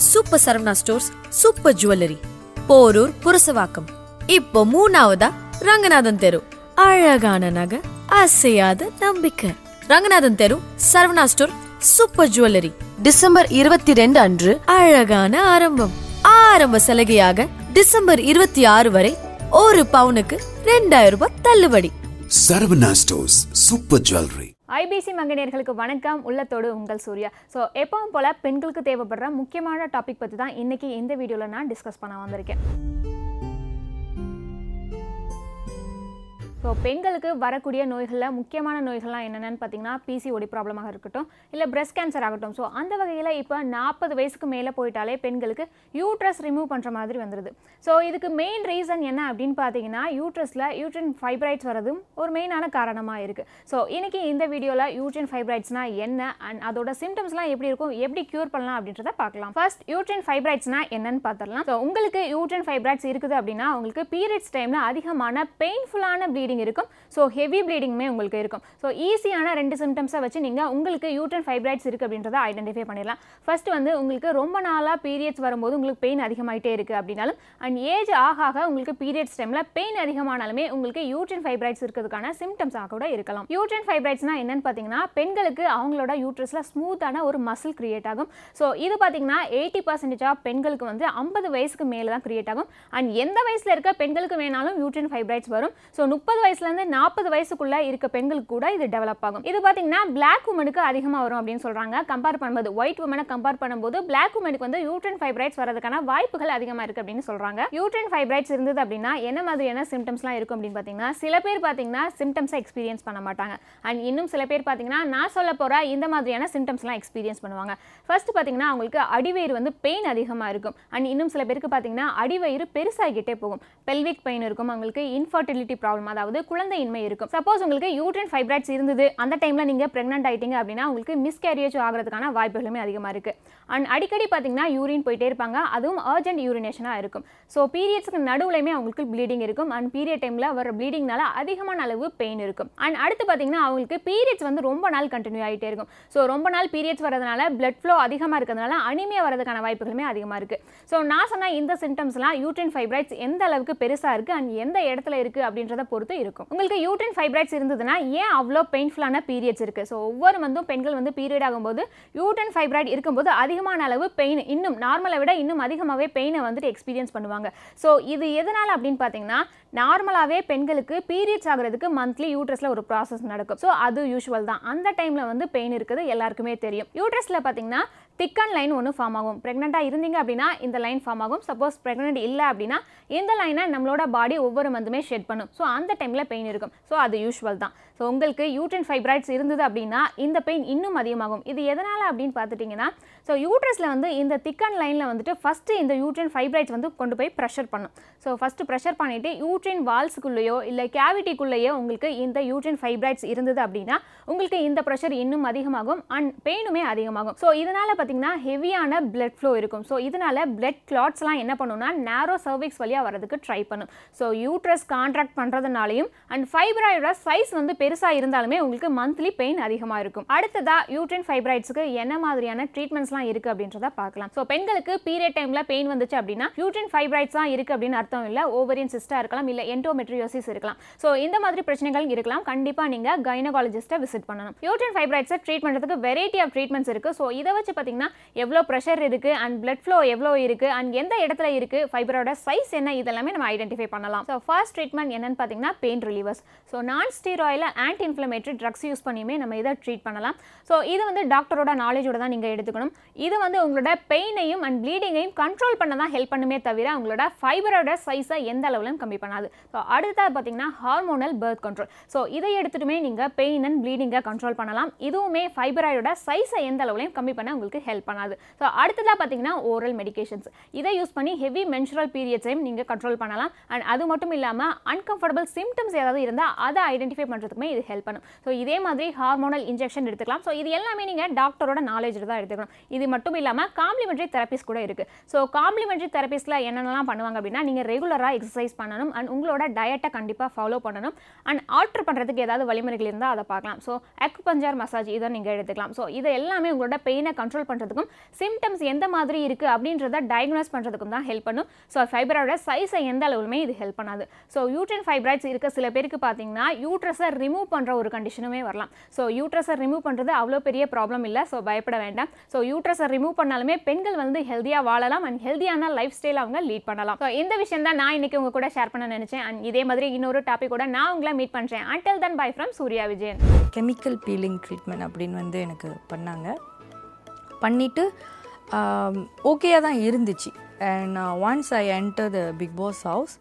Super Saravana stores super jewellery. Porur Purasawalkam. இப்போ மூணாவதா ரங்கநாதன் தெரு. அழகான நகை அசையாத நம்பிக்கை. ரங்கநாதன் தெரு Saravana store super jewellery. December இருபத்தி ரெண்டு அன்று அழகான ஆரம்பம். ஆரம்ப சலுகையாக டிசம்பர் இருபத்தி ஆறு வரை ஒரு பவுனுக்கு ரெண்டாயிரம் ரூபாய் தள்ளுபடி. Saravana stores super jewellery. IBC மங்கனியர்களுக்கு வணக்கம். உள்ளத்தோடு உங்கள் சூர்யா. ஸோ எப்பவும் போல் பெண்களுக்கு தேவைப்படுற முக்கியமான டாபிக் பற்றி தான் இன்றைக்கி இந்த வீடியோவில் நான் டிஸ்கஸ் பண்ண வந்திருக்கேன். ஸோ பெண்களுக்கு வரக்கூடிய நோய்களில் முக்கியமான நோய்கள்லாம் என்னென்னு பார்த்தீங்கன்னா பிசிஓடி ப்ராப்ளமாக இருக்கட்டும் இல்லை பிரஸ்ட் கேன்சர் ஆகட்டும். ஸோ அந்த வகையில் இப்போ நாற்பது வயசுக்கு மேலே போயிட்டாலே பெண்களுக்கு யூட்ரஸ் ரிமூவ் பண்ணுற மாதிரி வந்துடுது ஸோ இதுக்கு மெயின் ரீசன் என்ன அப்படின்னு பார்த்தீங்கன்னா யூட்ரஸில் யூட்ரின் ஃபைப்ரைட்ஸ் வரதும் ஒரு மெயினான காரணமாக இருக்குது ஸோ இன்றைக்கி இந்த வீடியோவில் யூட்ரின் ஃபைப்ரைட்ஸ்னால் என்ன அண்ட் அதோட சிம்டம்ஸ்லாம் எப்படி இருக்கும் எப்படி க்யூர் பண்ணலாம் அப்படின்றத பார்க்கலாம். ஃபர்ஸ்ட் யூட்ரின் ஃபைப்ரைட்ஸ்னால் என்னன்னு பார்த்துடலாம். ஸோ உங்களுக்கு யூட்ரின் ஃபைப்ரைட்ஸ் இருக்குது அப்படின்னா உங்களுக்கு பீரியட்ஸ் டைமில் அதிகமான பெயின்ஃபுல்லான ப்ளீடிங் இருக்கும். ஸோ ஹெவி ப்ளீடிங்குமே உங்களுக்கு இருக்கும். ஸோ ஈஸியான ரெண்டு சிம்டம்ஸை வச்சு நீங்கள் உங்களுக்கு யூட்ரன் ஃபைப்ராய்ட்ஸ் இருக்குது அப்படின்றத ஐடென்டிஃபை பண்ணிடலாம். ஃபர்ஸ்ட் வந்து உங்களுக்கு ரொம்ப நாளாக பீரியட்ஸ் வரும்போது உங்களுக்கு பெயின் அதிகமாகிட்டே இருக்குது அப்படின்னாலும் அண்ட் ஏஜ் ஆக ஆக உங்களுக்கு பீரியட்ஸ் டைமில் பெயின் அதிகமானாலுமே உங்களுக்கு யூட்ரன் ஃபைப்ராய்ட்ஸ் இருக்கிறதுக்கான சிம்டம்ஸாக கூட இருக்கலாம். யூட்ரன் ஃபைப்ரைட்ஸ்னா என்னன்னு பார்த்தீங்கன்னா பெண்களுக்கு அவங்களோட யூட்ரஸில் ஸ்மூத்தான ஒரு மசில் கிரியேட் ஆகும். ஸோ இது பார்த்தீங்கன்னா எயிட்டி பர்சன்டேஜ் ஆஃப் பெண்களுக்கு வந்து ஐம்பது வயசுக்கு மேலே தான் கிரியேட் ஆகும். அண்ட் எந்த வயசில் இருக்க பெண்களுக்கு வேணாலும் யூட்ரன் ஃபைப்ராய்ட்ஸ் வரும். ஸோ முப்பது வயசுலேருந்து நாற்பது வயசுக்குள்ளே இருக்க பெண்களுக்கு கூட இது டெவலப் ஆகும். இது பார்த்தீங்கன்னா பிளாக் உமனுக்கு அதிகமாக வரும் அப்படின்னு சொல்கிறாங்க கம்பேர் பண்ணும்போது ஒயிட் உமனை கம்பேர் பண்ணும்போது பிளாக் உமனுக்கு வந்து யூட்ரன் ஃபைப்ரைட்ஸ் வரதுக்கான வாய்ப்புகள் அதிகமாக இருக்குது அப்படின்னு சொல்கிறாங்க யூட்ரன் ஃபைப்ரைட்ஸ் இருந்தது அப்படின்னா என்ன மாதிரியான சிம்டம்ஸ்லாம் இருக்கும் அப்படின்னு பார்த்தீங்கன்னா சில பேர் பார்த்தீங்கன்னா சிம்டம்ஸை எக்ஸ்பீரியன்ஸ் பண்ண மாட்டாங்க. அண்ட் இன்னும் சில பேர் பார்த்தீங்கன்னா நான் சொல்ல போகிற இந்த மாதிரியான சிம்டம்ஸ்லாம் எக்ஸ்பீரியன்ஸ் பண்ணுவாங்க. ஃபர்ஸ்ட் பார்த்தீங்கன்னா அவங்களுக்கு அடிவயிறு வந்து பெயின் அதிகமாக இருக்கும். அண்ட் இன்னும் சில பேருக்கு பார்த்தீங்கன்னா அடிவயிறு பெருசாகிட்டே போகும். பெல்விக் பெயின் இருக்கும். அவங்களுக்கு இன்ஃபர்டிலிட்டி ப்ராப்ளம் அதாவது குழந்தையின்மை இருக்கும். சப்போஸ் உங்களுக்கு யூட்ரின் ஃபைப்ராய்ட்ஸ் இருந்தது. அந்த டைமில் நீங்கள் ப்ரெக்னென்ட் ஆயிட்டீங்க அப்படின்னா உங்களுக்கு மிஸ்கேரியேஜ் ஆகிறதுக்கான வாய்ப்புகளுமே அதிகமாக இருக்குது அண்ட் அடிக்கடி பார்த்தீங்கன்னா யூரின் போயிட்டே இருப்பாங்க. அதுவும் அர்ஜென்ட் யூரினேஷனாக இருக்கும். ஸோ பீரியட்ஸ்க்கு நடுவுலையுமே அவங்களுக்கு ப்ளீடிங் இருக்கும். அண்ட் பீரியட் டைமில் வர ப்ளீடிங்னால அதிகமான அளவு பெயின் இருக்கும். அண்ட் அடுத்து பார்த்தீங்கன்னா அவங்களுக்கு பீரியட்ஸ் வந்து ரொம்ப நாள் கண்டினியூ ஆகிட்டே இருக்கும். ஸோ ரொம்ப நாள் பீரியட்ஸ் வரதுனால பிளட் ஃப்ளோ அதிகமாக இருக்கிறதுனால அனிமியா வரதுக்கான வாய்ப்புகளுமே அதிகமாக இருக்குது ஸோ நான் சொன்ன இந்த சிம்டம்ஸ்லாம் யூட்ரின் ஃபைப்ராய்ட்ஸ் எந்த அளவுக்கு பெருசாக இருக்குது அண்ட் எந்த இடத்துல இருக்குது அப்படின்றத பொறுத்து இருக்கும். உங்களுக்கு யூட்ரின் ஃபைப்ராய்ட்ஸ் இருந்ததுன்னா ஏன் அவ்வளோ பெயின்ஃபுல்லான பீரியட்ஸ் இருக்குது ஸோ ஒவ்வொரு மந்தும் பெண்கள் வந்து பீரியட் ஆகும்போது யூட்ரின் ஃபைப்ராய்ட் இருக்கும்போது அதிகமான அளவு பெயின் இன்னும் நார்மலை விட இன்னும் அதிகமாகவே பெயினை வந்துட்டு எக்ஸ்பீரியன்ஸ் பண்ணுவாங்க. ஸோ இது எதனால் அப்படின்னு பார்த்தீங்கன்னா நார்மலாகவே பெண்களுக்கு பீரியட்ஸ் ஆகிறதுக்கு மந்த்லி யூட்ரஸில் ஒரு ப்ராசஸ் நடக்கும். ஸோ அது யூஷுவல் தான். அந்த டைமில் வந்து பெயின் இருக்குது எல்லாருக்குமே தெரியும். யூட்ரஸில் பார்த்தீங்கன்னா திக்கன் லைன் ஒன்று ஃபார்ம் ஆகும். ப்ரெக்னெண்ட்டாக இருந்தீங்க அப்படின்னா இந்த லைன் ஃபார்ம் ஆகும். சப்போஸ் ப்ரெக்னென்ட் இல்லை அப்படின்னா இந்த லைனை நம்மளோட பாடி ஒவ்வொரு மந்துமே ஷெட் பண்ணும். ஸோ அந்த டைமில் பெயின் இருக்கும். ஸோ அது யூஷுவல் தான். ஸோ உங்களுக்கு யூட்ரன் ஃபைப்ராய்ட்ஸ் இருந்தது அப்படின்னா இந்த பெயின் இன்னும் அதிகமாகும். இது எதனால் அப்படின்னு பார்த்துட்டிங்கன்னா ஸோ யூட்ரஸில் வந்து இந்த திக்கன் லைனில் வந்துட்டு ஃபஸ்ட்டு இந்த யூட்ரன் ஃபைப்ராய்ட்ஸ் வந்து கொண்டு போய் ப்ரெஷர் பண்ணும். ஸோ ஃபஸ்ட்டு ப்ரெஷர் பண்ணிவிட்டு யூட்ரின் வால்ஸுக்குள்ளேயோ இல்லை கேவிட்டிக்குள்ளேயோ உங்களுக்கு இந்த யூட்ரின் ஃபைப்ராய்ட்ஸ் இருந்தது அப்படின்னா உங்களுக்கு இந்த ப்ரெஷர் இன்னும் அதிகமாகும் அண்ட் பெயினுமே அதிகமாகும். ஸோ இதனால் பார்த்திங்கன்னா ஹெவியான பிளட் ஃப்ளோ இருக்கும். ஸோ இதனால் பிளட் கிளாட்ஸ்லாம் என்ன பண்ணுன்னா நேரோ சர்விக்ஸ் வழியாக வரதுக்கு ட்ரை பண்ணும். ஸோ யூட்ரஸ் கான்ட்ராக்ட் பண்ணுறதுனாலையும் அண்ட் ஃபைப்ராய்டோட சைஸ் வந்து பெருசாக இருந்தாலுமே உங்களுக்கு மந்த்லி பெயின் அதிகமாக இருக்கும். அடுத்ததாக யூட்ரின் ஃபைப்ராய்ட்ஸுக்கு என்ன மாதிரியான ட்ரீட்மெண்ட்ஸ்லாம் இருக்குது அப்படின்றத பார்க்கலாம். ஸோ பெண்களுக்கு பீரியட் டைமில் பெயின் வந்துச்சு அப்படின்னா யூட்ரின் ஃபைப்ராய்ட்ஸ் தான் இருக்குது அப்படின்னு அர்த்தம் இல்லை. ஓவரியன் சிஸ்டாக இருக்கலாம் இல்லை என்டோமெட்ரியோசிஸ் இருக்கலாம். ஸோ இந்த மாதிரி பிரச்சனைகள் இருக்கலாம். கண்டிப்பாக நீங்கள் கைனகாலஜிஸ்ட்டை விசிட் பண்ணணும். யூட்ரின் ஃபைப்ராய்ட்ஸை ட்ரீட் பண்ணுறதுக்கு வெரைட்டி ஆஃப் ட்ரீட்மெண்ட்ஸ் இருக்குது ஸோ இதை வச்சு பார்த்தீங்கன்னா எவ்வளோ ப்ரெஷர் இருக்குது அண்ட் பிளட் ஃப்ளோ எவ்வளோ இருக்குது அண்ட் எந்த இடத்துல இருக்குது ஃபைபரோட சைஸ் என்ன இதெல்லாமே நம்ம ஐடென்டிஃபை பண்ணலாம். ஸோ ஃபர்ஸ்ட் ட்ரீட்மெண்ட் என்னன்னு பார்த்தீங்கன்னா pain relievers so non steroidal anti inflammatory drugs use பண்ணியுமே நம்ம இதை ட்ரீட் பண்ணலாம். ஸோ இது வந்து டாக்டரோட நாலேஜோட தான் நீங்கள் எடுத்துக்கணும். இது வந்து உங்களோட பெயினையும் அண்ட் ப்ளீடிங்கையும் கண்ட்ரோல் பண்ண தான் ஹெல்ப் பண்ணுமே தவிர உங்களோட ஃபைபரோட சைஸை எந்த அளவுலையும் கம்மி பண்ணாது. ஸோ அடுத்தது பார்த்தீங்கன்னா ஹார்மோனல் பர்த் கண்ட்ரோல் ஸோ இதை எடுத்துட்டுமே நீங்கள் பெயின் அண்ட் ப்ளீடிங்கை கண்ட்ரோல் பண்ணலாம். இதுவுமே ஃபைபராய்டோட சைஸை எந்த அளவுலையும் கம்மி பண்ண உங்களுக்கு ஹெல்ப் பண்ணாது. ஸோ அடுத்ததாக பார்த்தீங்கன்னா ஓரல் மெடிகேஷன்ஸ் இதை யூஸ் பண்ணி ஹெவி மென்சுரல் பீரியட்ஸையும் நீங்கள் கண்ட்ரோல் பண்ணலாம். அண்ட் அது மட்டும் இல்லாமல் அன்கம்ஃபர்டபுள் சிம்டம்ஸ் ஏதாவது இருந்தால் அதை ஐடென்டிஃபை பண்ணுறதுக்குமே இது ஹெல்ப் பண்ணும். ஸோ இதே மாதிரி ஹார்மோனல் இன்ஜெக்ஷன் எடுத்துக்கலாம். ஸோ இது எல்லாமே நீங்கள் டாக்டரோட நாலேஜில் தான் எடுத்துக்கணும். இது மட்டும் இல்லாமல் காம்ப்ளிமெண்ட்ரி தெரப்பிஸ் கூட இருக்குது ஸோ காம்ப்ளிமெண்ட்ரி தெரப்பிஸில் என்னென்னலாம் பண்ணுவாங்க அப்படின்னா நீங்கள் ரெகுலராக எக்ஸசைஸ் பண்ணணும். அண்ட் உங்களோட டயட்டை கண்டிப்பாக ஃபாலோ பண்ணணும். அண்ட் ஆல்ட்ரு பண்ணுறதுக்கு ஏதாவது வழிமுறைகள் இருந்தால் அதை பார்க்கலாம். ஸோ அக்குபஞ்சார் மசாஜ் இதை நீங்கள் எடுத்துக்கலாம். ஸோ இது எல்லாமே உங்களோட பெயினை கண்ட்ரோல் பண்ணுறதுக்கும் சிம்டம்ஸ் எந்த மாதிரி இருக்குது அப்படின்றத டயக்னோஸ் பண்ணுறதுக்கும் தான் ஹெல்ப் பண்ணும். ஸோ ஃபைபரோட சைஸை எந்த அளவுலுமே இது ஹெல்ப் பண்ணாது. ஸோ யூட்ரன் ஃபைப்ராய்ட்ஸ் இருக்க சில பேருக்கு பார்த்தீங்கன்னா யூட்ரஸை ரிமூவ் பண்ணுற ஒரு கண்டிஷனுமே வரலாம். ஸோ யூட்ரஸை ரிமூவ் பண்ணுறது அவ்வளோ பெரிய ப்ராப்ளம் இல்லை. ஸோ பயப்பட வேண்டாம். ஸோ யூட்ரஸை ரிமூவ் பண்ணாலுமே பெண்கள் வந்து ஹெல்த்தியாக வாழலாம் அண்ட் ஹெல்த்தியான லைஃப் ஸ்டைல் அவங்க லீட் பண்ணலாம். ஸோ இந்த விஷயம் தான் நான் இன்னைக்கு உங்கள் கூட ஷேர் பண்ண நினச்சேன். அண்ட் இதே மாதிரி இன்னொரு டாபிக் கூட நான் உங்களை மீட் பண்ணுறேன் until then bye from Surya Vijayan. Chemical peeling treatment அப்படின்னு வந்து எனக்கு பண்ணாங்க. பண்ணிவிட்டு ஓகேயாக தான் இருந்துச்சு. And once I enter the Bigg Boss house